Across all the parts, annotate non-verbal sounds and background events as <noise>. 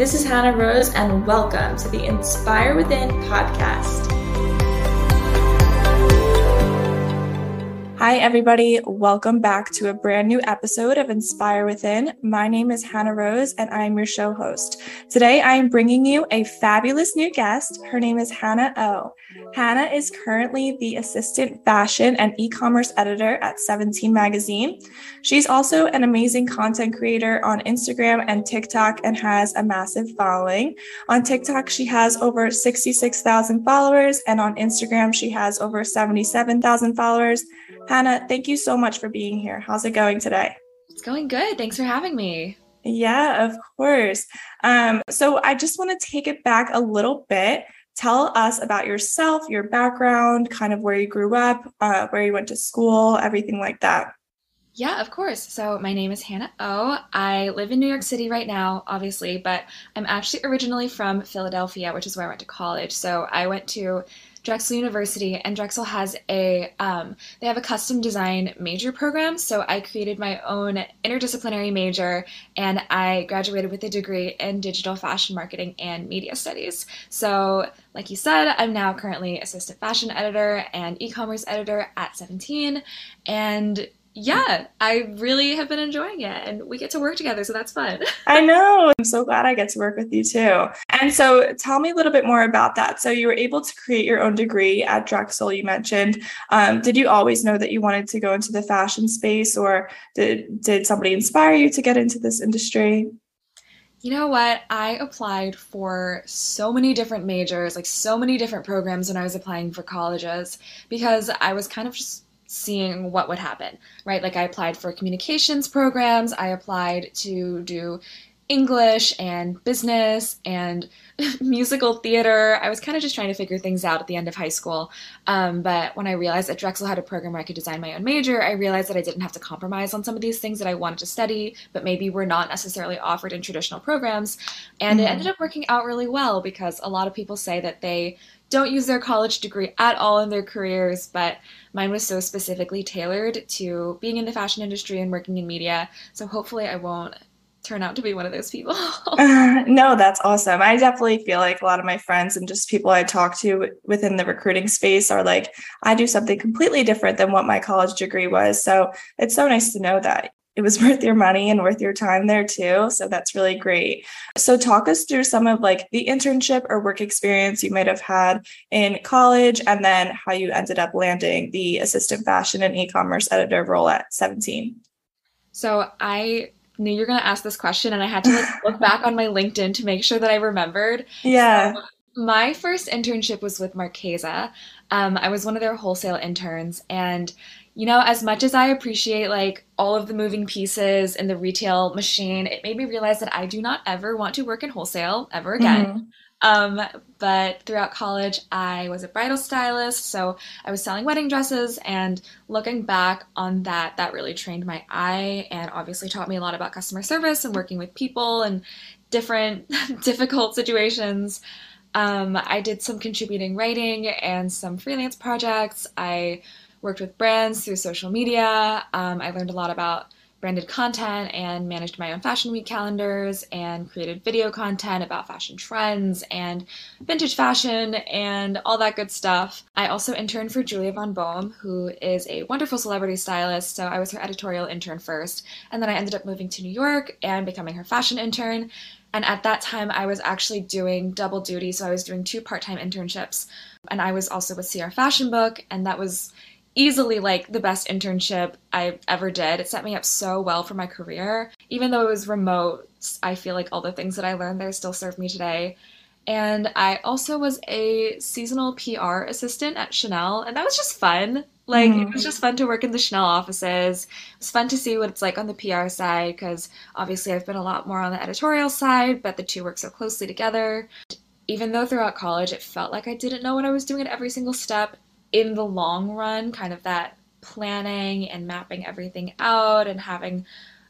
This is Hannah Rose, and welcome to the Inspire Within podcast. Hi, everybody. Welcome back to a brand new episode of Inspire Within. My name is Hannah Rose, and I'm your show host. Today, I am bringing you a fabulous new guest. Her name is Hannah O. Hannah is currently the assistant fashion and e commerce editor at 17 Magazine. She's also an amazing content creator on Instagram and TikTok and has a massive following. On TikTok, she has over 66,000 followers, and on Instagram, she has over 77,000 followers. Hannah, thank you so much for being here. How's it going today? It's going good. Thanks for having me. Yeah, of course. Um, so I just want to take it back a little bit. Tell us about yourself, your background, kind of where you grew up, uh, where you went to school, everything like that. Yeah, of course. So my name is Hannah O. I live in New York City right now, obviously, but I'm actually originally from Philadelphia, which is where I went to college. So I went to Drexel University, and Drexel has a um, they have a custom design major program. So I created my own interdisciplinary major, and I graduated with a degree in digital fashion marketing and media studies. So, like you said, I'm now currently assistant fashion editor and e-commerce editor at 17, and yeah, I really have been enjoying it and we get to work together. So that's fun. <laughs> I know. I'm so glad I get to work with you too. And so tell me a little bit more about that. So you were able to create your own degree at Drexel, you mentioned. Um, did you always know that you wanted to go into the fashion space or did, did somebody inspire you to get into this industry? You know what? I applied for so many different majors, like so many different programs when I was applying for colleges because I was kind of just seeing what would happen, right? Like I applied for communications programs, I applied to do English and business and <laughs> musical theater. I was kind of just trying to figure things out at the end of high school. Um, but when I realized that Drexel had a program where I could design my own major, I realized that I didn't have to compromise on some of these things that I wanted to study, but maybe were not necessarily offered in traditional programs. And mm-hmm. it ended up working out really well because a lot of people say that they don't use their college degree at all in their careers, but mine was so specifically tailored to being in the fashion industry and working in media. So hopefully I won't turn out to be one of those people. uh, <laughs> <laughs> no, that's awesome. I definitely feel like a lot of my friends and just people I talk to within the recruiting space are like, I do something completely different than what my college degree was. So it's so nice to know that it was <laughs> worth your money and worth your time there too. So that's really great. So talk us through some of like the internship or work experience you might have had in college and then how you ended up landing the assistant fashion and e-commerce editor role at 17. So I knew you're going to ask this question and I had to like look <laughs> back on my LinkedIn to make sure that I remembered. Yeah. So my first internship was with Marchesa. Um, I was one of their wholesale interns and you know, as much as I appreciate like all of the moving pieces in the retail machine, it made me realize that I do not ever want to work in wholesale ever again. Mm-hmm. Um, but throughout college, I was a bridal stylist, so I was selling wedding dresses. And looking back on that, that really trained my eye and obviously taught me a lot about customer service and working with people and different <laughs> difficult situations. Um, I did some contributing writing and some freelance projects. I worked with brands through social media. Um, I learned a lot about branded content and managed my own fashion week calendars and created video content about fashion trends and vintage fashion and all that good stuff. I also interned for Julia von Boehm, who is a wonderful celebrity stylist. So I was her editorial intern first. And then I ended up moving to New York and becoming her fashion intern. And at that time, I was actually doing double duty. So I was doing two part time internships. And I was also with CR Fashion Book. And that was easily like the best internship I ever did. It set me up so well for my career. Even though it was remote, I feel like all the things that I learned there still serve me today. And I also was a seasonal PR assistant at Chanel, and that was just fun. Like, mm. it was just fun to work in the Chanel offices. It was fun to see what it's like on the PR side, because obviously I've been a lot more on the editorial side, but the two work so closely together. Even though throughout college it felt like I didn't know what I was doing at every single step, in the long run, kind of that planning and mapping everything out and having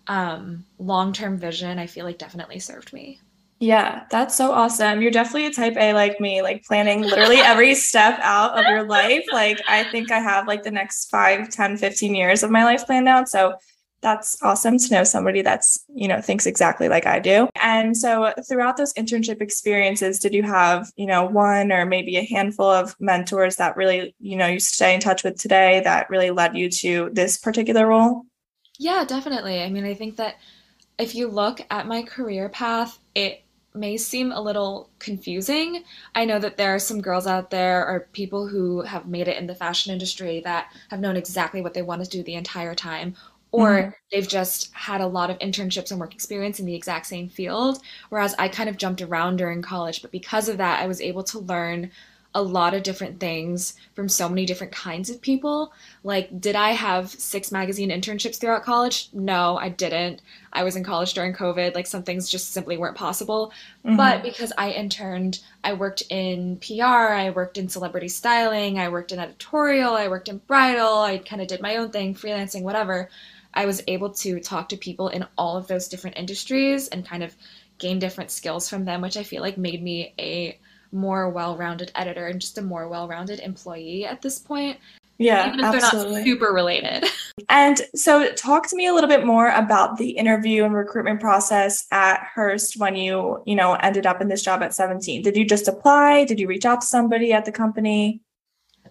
um, long term vision, I feel like definitely served me. Yeah, that's so awesome. You're definitely a type A like me, like planning literally every <laughs> step out of your life. Like, I think I have like the next 5, 10, 15 years of my life planned out. So, That's awesome to know somebody that's, you know, thinks exactly like I do. And so throughout those internship experiences, did you have, you know, one or maybe a handful of mentors that really, you know, you stay in touch with today that really led you to this particular role? Yeah, definitely. I mean, I think that if you look at my career path, it may seem a little confusing. I know that there are some girls out there or people who have made it in the fashion industry that have known exactly what they want to do the entire time, or mm-hmm. they've just had a lot of internships and work experience in the exact same field. Whereas I kind of jumped around during college, but because of that, I was able to learn a lot of different things from so many different kinds of people. Like, did I have six magazine internships throughout college? No, I didn't. I was in college during COVID. Like, some things just simply weren't possible. Mm-hmm. But because I interned, I worked in PR, I worked in celebrity styling, I worked in editorial, I worked in bridal, I kind of did my own thing, freelancing, whatever. I was able to talk to people in all of those different industries and kind of gain different skills from them, which I feel like made me a more well-rounded editor and just a more well-rounded employee at this point. Yeah, even if absolutely. they're not super related. <laughs> And so, talk to me a little bit more about the interview and recruitment process at Hearst when you, you know, ended up in this job at 17. Did you just apply? Did you reach out to somebody at the company?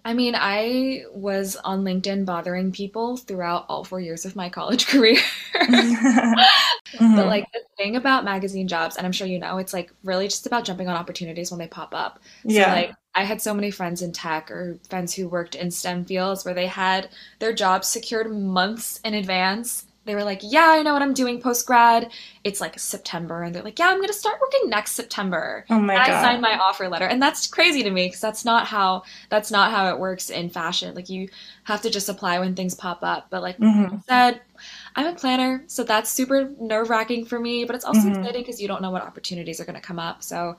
I mean, I was on LinkedIn bothering people throughout all four years of my college <laughs> career. mm-hmm. But like the thing about magazine jobs, and I'm sure you know, it's like really just about jumping on opportunities when they pop up. Yeah. So like I had so many friends in tech or friends who worked in STEM fields where they had their jobs secured months in advance they were like, Yeah, I know what I'm doing post grad. It's like September. And they're like, Yeah, I'm going to start working next September. Oh my and God. I signed my offer letter. And that's crazy to me because that's not how that's not how it works in fashion. Like you have to just apply when things pop up. But like mm-hmm. I said, I'm a planner, so that's super nerve wracking for me. But it's also mm-hmm. exciting because you don't know what opportunities are going to come up. So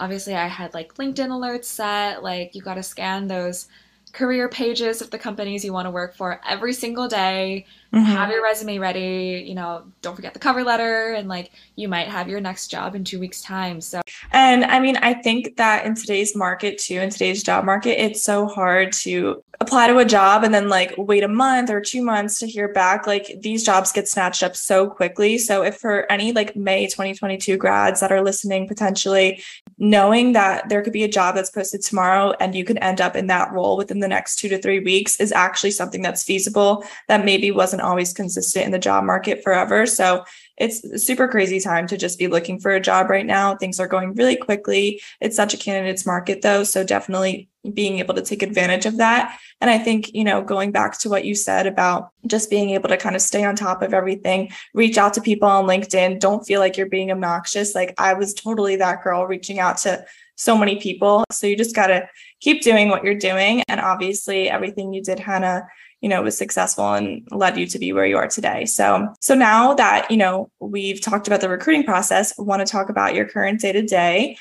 obviously, I had like LinkedIn alerts set. Like you got to scan those career pages of the companies you want to work for every single day. Mm-hmm. Have your resume ready, you know, don't forget the cover letter and like you might have your next job in 2 weeks time. So And I mean, I think that in today's market too, in today's job market, it's so hard to apply to a job and then like wait a month or 2 months to hear back. Like these jobs get snatched up so quickly. So if for any like May 2022 grads that are listening potentially, knowing that there could be a job that's posted tomorrow and you could end up in that role within the next two to three weeks is actually something that's feasible that maybe wasn't always consistent in the job market forever. So it's a super crazy time to just be looking for a job right now. Things are going really quickly. It's such a candidates market though. So definitely being able to take advantage of that. And I think, you know, going back to what you said about just being able to kind of stay on top of everything, reach out to people on LinkedIn, don't feel like you're being obnoxious. Like I was totally that girl reaching out to so many people. So you just got to keep doing what you're doing. And obviously, everything you did, Hannah, you know was successful and led you to be where you are today so so now that you know we've talked about the recruiting process want to talk about your current day to day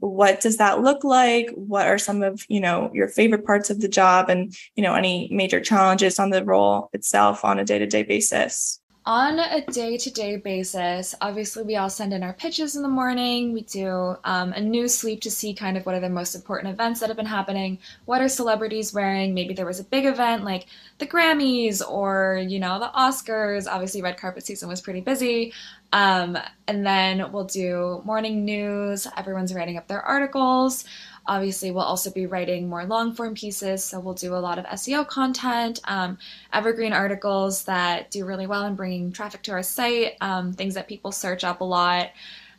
what does that look like what are some of you know your favorite parts of the job and you know any major challenges on the role itself on a day to day basis on a day to day basis, obviously, we all send in our pitches in the morning. We do um, a news sweep to see kind of what are the most important events that have been happening. What are celebrities wearing? Maybe there was a big event like the Grammys or, you know, the Oscars. Obviously, red carpet season was pretty busy. Um, and then we'll do morning news. Everyone's writing up their articles. Obviously, we'll also be writing more long form pieces, so we'll do a lot of SEO content, um, evergreen articles that do really well in bringing traffic to our site, um, things that people search up a lot.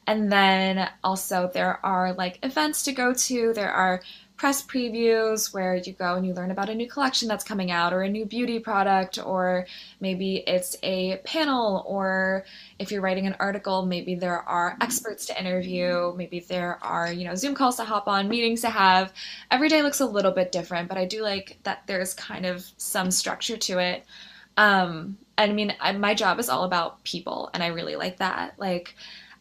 And then also, there are like events to go to, there are press previews where you go and you learn about a new collection that's coming out or a new beauty product or maybe it's a panel or if you're writing an article maybe there are experts to interview maybe there are you know zoom calls to hop on meetings to have. Every day looks a little bit different but i do like that there's kind of some structure to it. Um i mean I, my job is all about people and i really like that. Like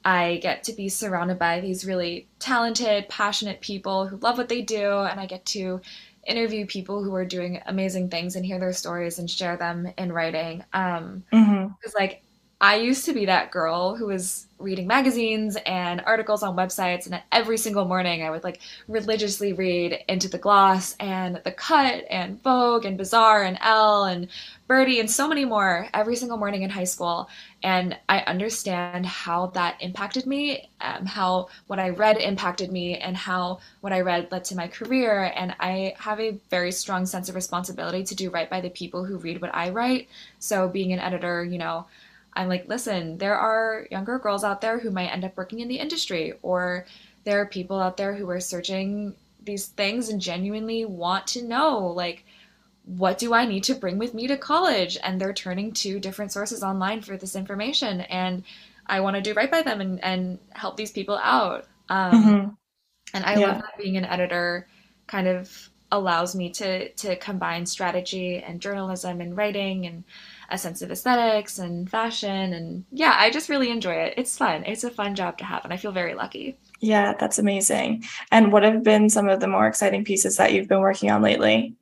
I get to be surrounded by these really talented, passionate people who love what they do, and I get to interview people who are doing amazing things and hear their stories and share them in writing. Um, because mm-hmm. like I used to be that girl who was reading magazines and articles on websites and every single morning I would like religiously read Into the Gloss and The Cut and Vogue and Bazaar and Elle and Byrdie and so many more every single morning in high school. And I understand how that impacted me um, how what I read impacted me and how what I read led to my career. And I have a very strong sense of responsibility to do right by the people who read what I write. So being an editor you know I'm like, listen, there are younger girls out there who might end up working in the industry, or there are people out there who are searching these things and genuinely want to know, like, what do I need to bring with me to college? And they're turning to different sources online for this information. And I want to do right by them and, and help these people out. Um, mm-hmm. And I yeah. love that being an editor kind of allows me to to combine strategy and journalism and writing and a sense of aesthetics and fashion and yeah i just really enjoy it. It's fun. It's a fun job to have and i feel very lucky. Yeah that's amazing. And what have been some of the more exciting pieces that you've been working on lately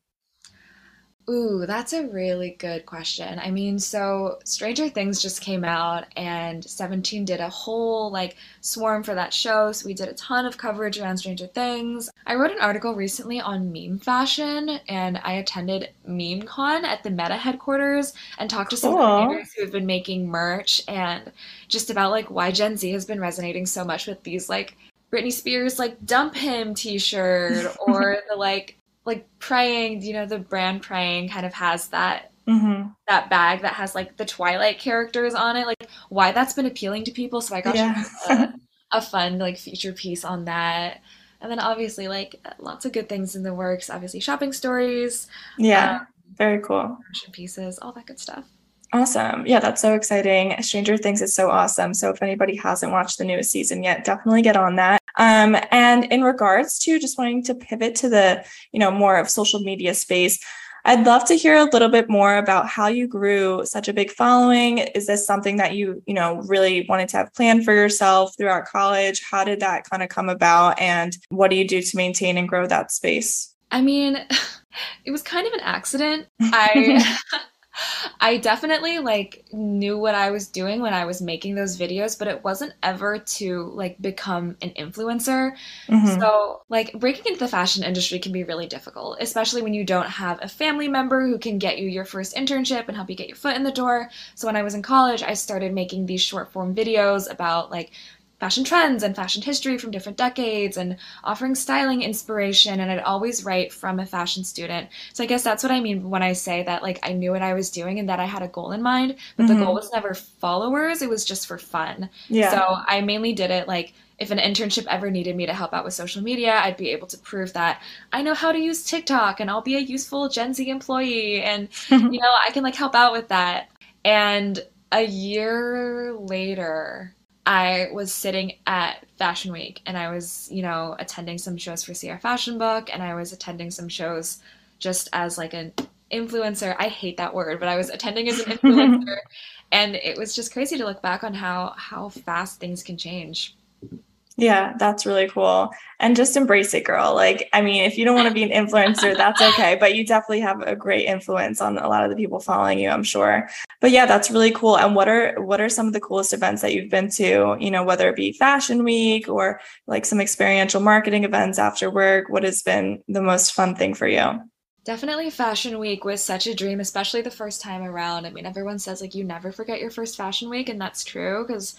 Ooh, that's a really good question. I mean, so Stranger Things just came out and 17 did a whole like swarm for that show. So we did a ton of coverage around Stranger Things. I wrote an article recently on meme fashion and I attended MemeCon at the Meta headquarters and talked to some creators who have been making merch and just about like why Gen Z has been resonating so much with these like Britney Spears like dump him t-shirt or the like like praying you know the brand praying kind of has that mm-hmm. that bag that has like the twilight characters on it like why that's been appealing to people. So i got yeah. <laughs> a, a, fun like feature piece on that. And then obviously like lots of good things in the works. Obviously shopping stories yeah. um, very cool. pieces all that good stuff Awesome. Yeah, that's so exciting. Stranger Things is so awesome. So if anybody hasn't watched the newest season yet, definitely get on that. Um, and in regards to just wanting to pivot to the, you know, more of social media space, I'd love to hear a little bit more about how you grew such a big following. Is this something that you, you know, really wanted to have planned for yourself throughout college? How did that kind of come about? And what do you do to maintain and grow that space? I mean, <laughs> it was kind of an accident. I <laughs> <laughs> I definitely like knew what I was doing when I was making those videos, but it wasn't ever to like become an influencer. Mm-hmm. So, like breaking into the fashion industry can be really difficult, especially when you don't have a family member who can get you your first internship and help you get your foot in the door. So, when I was in college, I started making these short form videos about like fashion trends and fashion history from different decades and offering styling inspiration and I'd always write from a fashion student. So I guess that's what I mean when I say that like I knew what I was doing and that I had a goal in mind, but mm-hmm. the goal was never followers, it was just for fun. Yeah. So I mainly did it like if an internship ever needed me to help out with social media, I'd be able to prove that I know how to use TikTok and I'll be a useful Gen Z employee and <laughs> you know, I can like help out with that. And a year later, I was sitting at Fashion Week and I was, you know, attending some shows for CR Fashion Book and I was attending some shows just as like an influencer. I hate that word, but I was attending as an <laughs> influencer and it was just crazy to look back on how how fast things can change. Yeah, that's really cool. And just embrace it, girl. Like, I mean, if you don't want to be an influencer, that's okay. But you definitely have a great influence on a lot of the people following you, I'm sure. But yeah, that's really cool. And what are what are some of the coolest events that you've been to? You know, whether it be fashion week or like some experiential marketing events after work, what has been the most fun thing for you? Definitely Fashion Week was such a dream, especially the first time around. I mean, everyone says like you never forget your first Fashion Week, and that's true because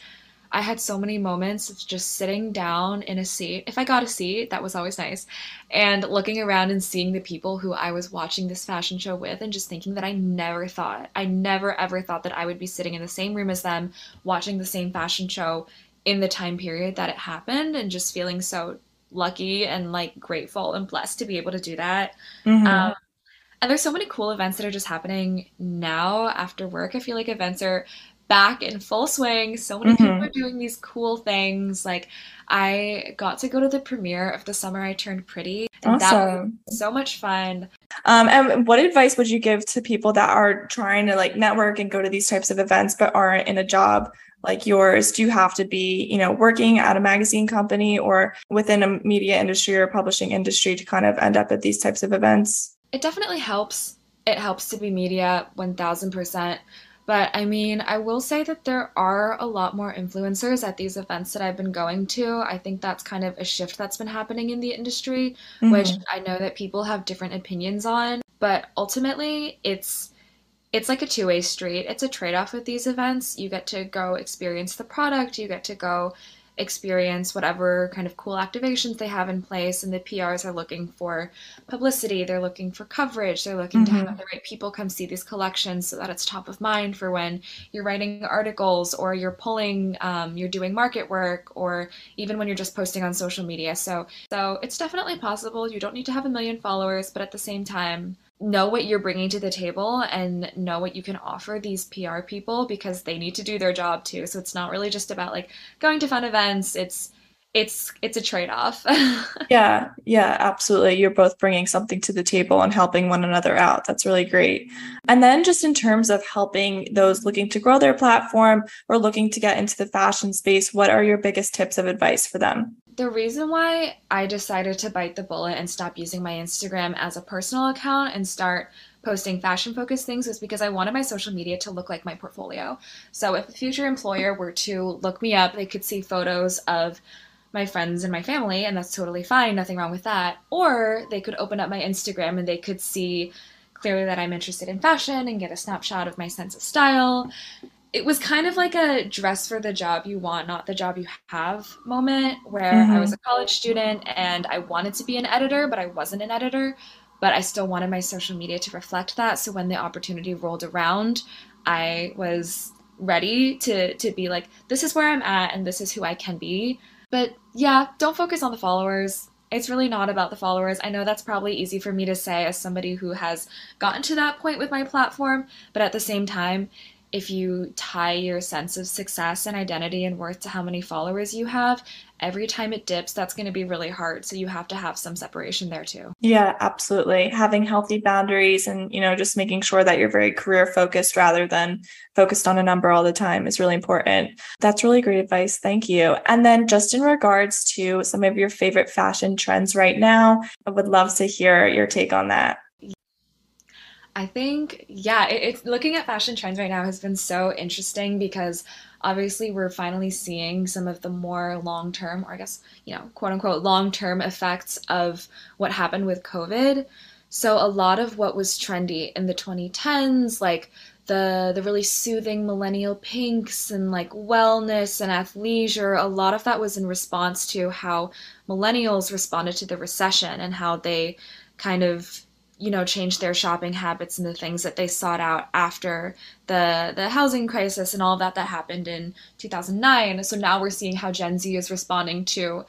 I had so many moments of just sitting down in a seat. If I got a seat, that was always nice. And looking around and seeing the people who I was watching this fashion show with and just thinking that I never thought, I never ever thought that I would be sitting in the same room as them watching the same fashion show in the time period that it happened and just feeling so lucky and like grateful and blessed to be able to do that. Mm-hmm. Um, and there's so many cool events that are just happening now after work. I feel like events are back in full swing. So many mm-hmm. people are doing these cool things. Like I got to go to the premiere of The Summer I Turned Pretty. And awesome. that was so much fun. Um, and what advice would you give to people that are trying to like network and go to these types of events but aren't in a job like yours? Do you have to be, you know, working at a magazine company or within a media industry or publishing industry to kind of end up at these types of events? It definitely helps. It helps to be media 1000%. But I mean, I will say that there are a lot more influencers at these events that I've been going to. I think that's kind of a shift that's been happening in the industry, mm-hmm. which I know that people have different opinions on, but ultimately it's it's like a two-way street. It's a trade-off with these events. You get to go experience the product, you get to go experience whatever kind of cool activations they have in place and the PRs are looking for publicity they're looking for coverage they're looking mm-hmm. to have the right people come see these collections so that it's top of mind for when you're writing articles or you're pulling um, you're doing market work or even when you're just posting on social media so so it's definitely possible you don't need to have a million followers but at the same time know what you're bringing to the table and know what you can offer these PR people because they need to do their job too. So it's not really just about like going to fun events. It's it's it's a trade-off. <laughs> yeah, yeah, absolutely. You're both bringing something to the table and helping one another out. That's really great. And then just in terms of helping those looking to grow their platform or looking to get into the fashion space, what are your biggest tips of advice for them? The reason why I decided to bite the bullet and stop using my Instagram as a personal account and start posting fashion focused things was because I wanted my social media to look like my portfolio. So if a future employer were to look me up, they could see photos of my friends and my family, and that's totally fine, nothing wrong with that. Or they could open up my Instagram and they could see clearly that I'm interested in fashion and get a snapshot of my sense of style it was kind of like a dress for the job you want, not the job you have moment where mm-hmm. I was a college student and I wanted to be an editor, but I wasn't an editor, but I still wanted my social media to reflect that. So when the opportunity rolled around, I was ready to to be like this is where I'm at and this is who I can be. But yeah, don't focus on the followers. It's really not about the followers. I know that's probably easy for me to say as somebody who has gotten to that point with my platform, but at the same time, if you tie your sense of success and identity and worth to how many followers you have, every time it dips, that's going to be really hard. So you have to have some separation there too. Yeah, absolutely. Having healthy boundaries and, you know, just making sure that you're very career focused rather than focused on a number all the time is really important. That's really great advice. Thank you. And then just in regards to some of your favorite fashion trends right now, I would love to hear your take on that. I think, yeah, it, looking at fashion trends right now has been so interesting because obviously we're finally seeing some of the more long term, or I guess, you know, quote unquote, long term effects of what happened with COVID. So a lot of what was trendy in the 2010s, like the the really soothing millennial pinks and like wellness and athleisure, a lot of that was in response to how millennials responded to the recession and how they kind of you know change their shopping habits and the things that they sought out after the the housing crisis and all that that happened in 2009 so now we're seeing how gen z is responding to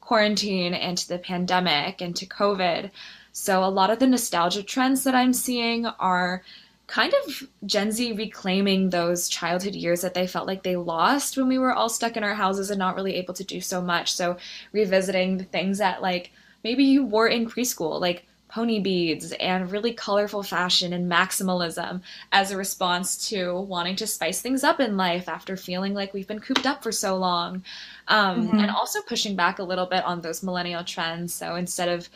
quarantine and to the pandemic and to covid. So a lot of the nostalgia trends that i'm seeing are kind of gen z reclaiming those childhood years that they felt like they lost when we were all stuck in our houses and not really able to do so much. So revisiting the things that like maybe you wore in preschool like pony beads and really colorful fashion and maximalism as a response to wanting to spice things up in life after feeling like we've been cooped up for so long. Um, mm-hmm. And also pushing back a little bit on those millennial trends. So instead of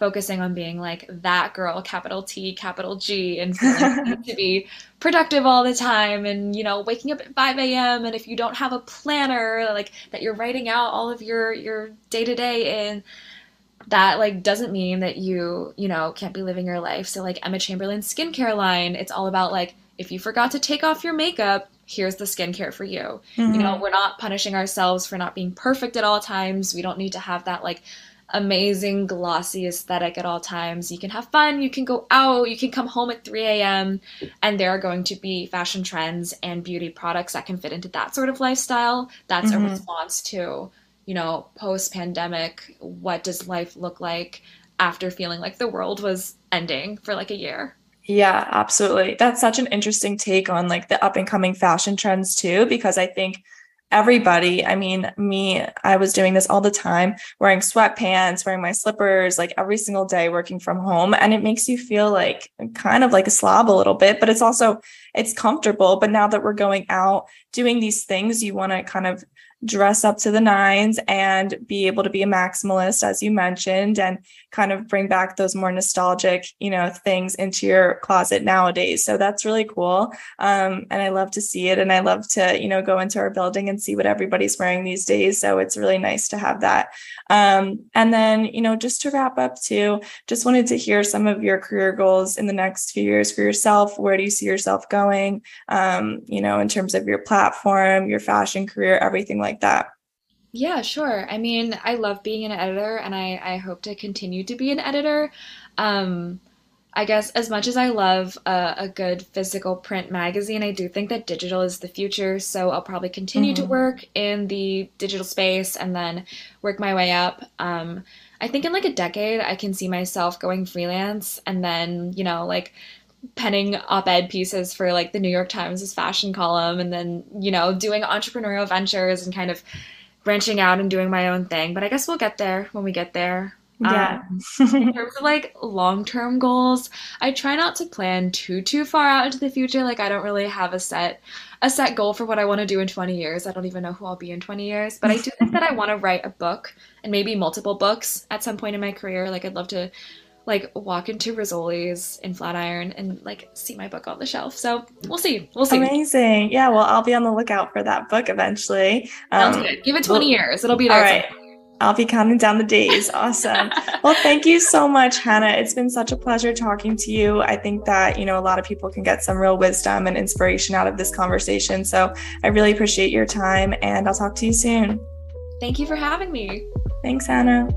focusing on being like that girl, capital T, capital G, and feeling to be <laughs> productive all the time and, you know, waking up at 5 a.m. And if you don't have a planner, like that you're writing out all of your, your day to day in, that like doesn't mean that you you know can't be living your life. So like emma chamberlain's skincare line it's all about like if you forgot to take off your makeup here's the skincare for you. Mm-hmm. you know we're not punishing ourselves for not being perfect at all times. We don't need to have that like amazing glossy aesthetic at all times. You can have fun. You can go out. You can come home at 3 a.m and there are going to be fashion trends and beauty products that can fit into that sort of lifestyle. That's mm-hmm. a response to you know, post pandemic, what does life look like after feeling like the world was ending for like a year? Yeah, absolutely. That's such an interesting take on like the up and coming fashion trends too, because I think everybody, I mean, me, I was doing this all the time, wearing sweatpants, wearing my slippers, like every single day working from home. And it makes you feel like kind of like a slob a little bit, but it's also, it's comfortable. But now that we're going out doing these things, you want to kind of dress up to the nines and be able to be a maximalist, as you mentioned, and kind of bring back those more nostalgic, you know, things into your closet nowadays. So that's really cool. Um, and I love to see it. And I love to, you know, go into our building and see what everybody's wearing these days. So it's really nice to have that. Um, and then, you know, just to wrap up too, just wanted to hear some of your career goals in the next few years for yourself. Where do you see yourself going? Um, you know, in terms of your platform, your fashion career, everything like that. Yeah, sure. I mean, I love being an editor and I, I hope to continue to be an editor. Um, I guess as much as I love a, a, good physical print magazine, I do think that digital is the future. So I'll probably continue mm-hmm. to work in the digital space and then work my way up. Um, I think in like a decade, I can see myself going freelance and then, you know, like penning op-ed pieces for like the New York Times' fashion column and then, you know, doing entrepreneurial ventures and kind of branching out and doing my own thing. But I guess we'll get there when we get there. Yeah. Um, in terms of like long term goals, I try not to plan too too far out into the future. Like I don't really have a set a set goal for what I want to do in 20 years. I don't even know who I'll be in 20 years, but I do think that I want to write a book and maybe multiple books at some point in my career. Like I'd love to like walk into Rizzoli's in Flatiron and like see my book on the shelf. So we'll see. We'll see. Amazing. Yeah. Well, I'll be on the lookout for that book eventually. Um, Sounds good. Give it 20 well, years. It'll be there. All right. I'll be counting down the days. <laughs> Awesome. well, thank you so much, Hannah. It's been such a pleasure talking to you. I think that, you know, a lot of people can get some real wisdom and inspiration out of this conversation. So I really appreciate your time and I'll talk to you soon. Thank you for having me. Thanks, Hannah.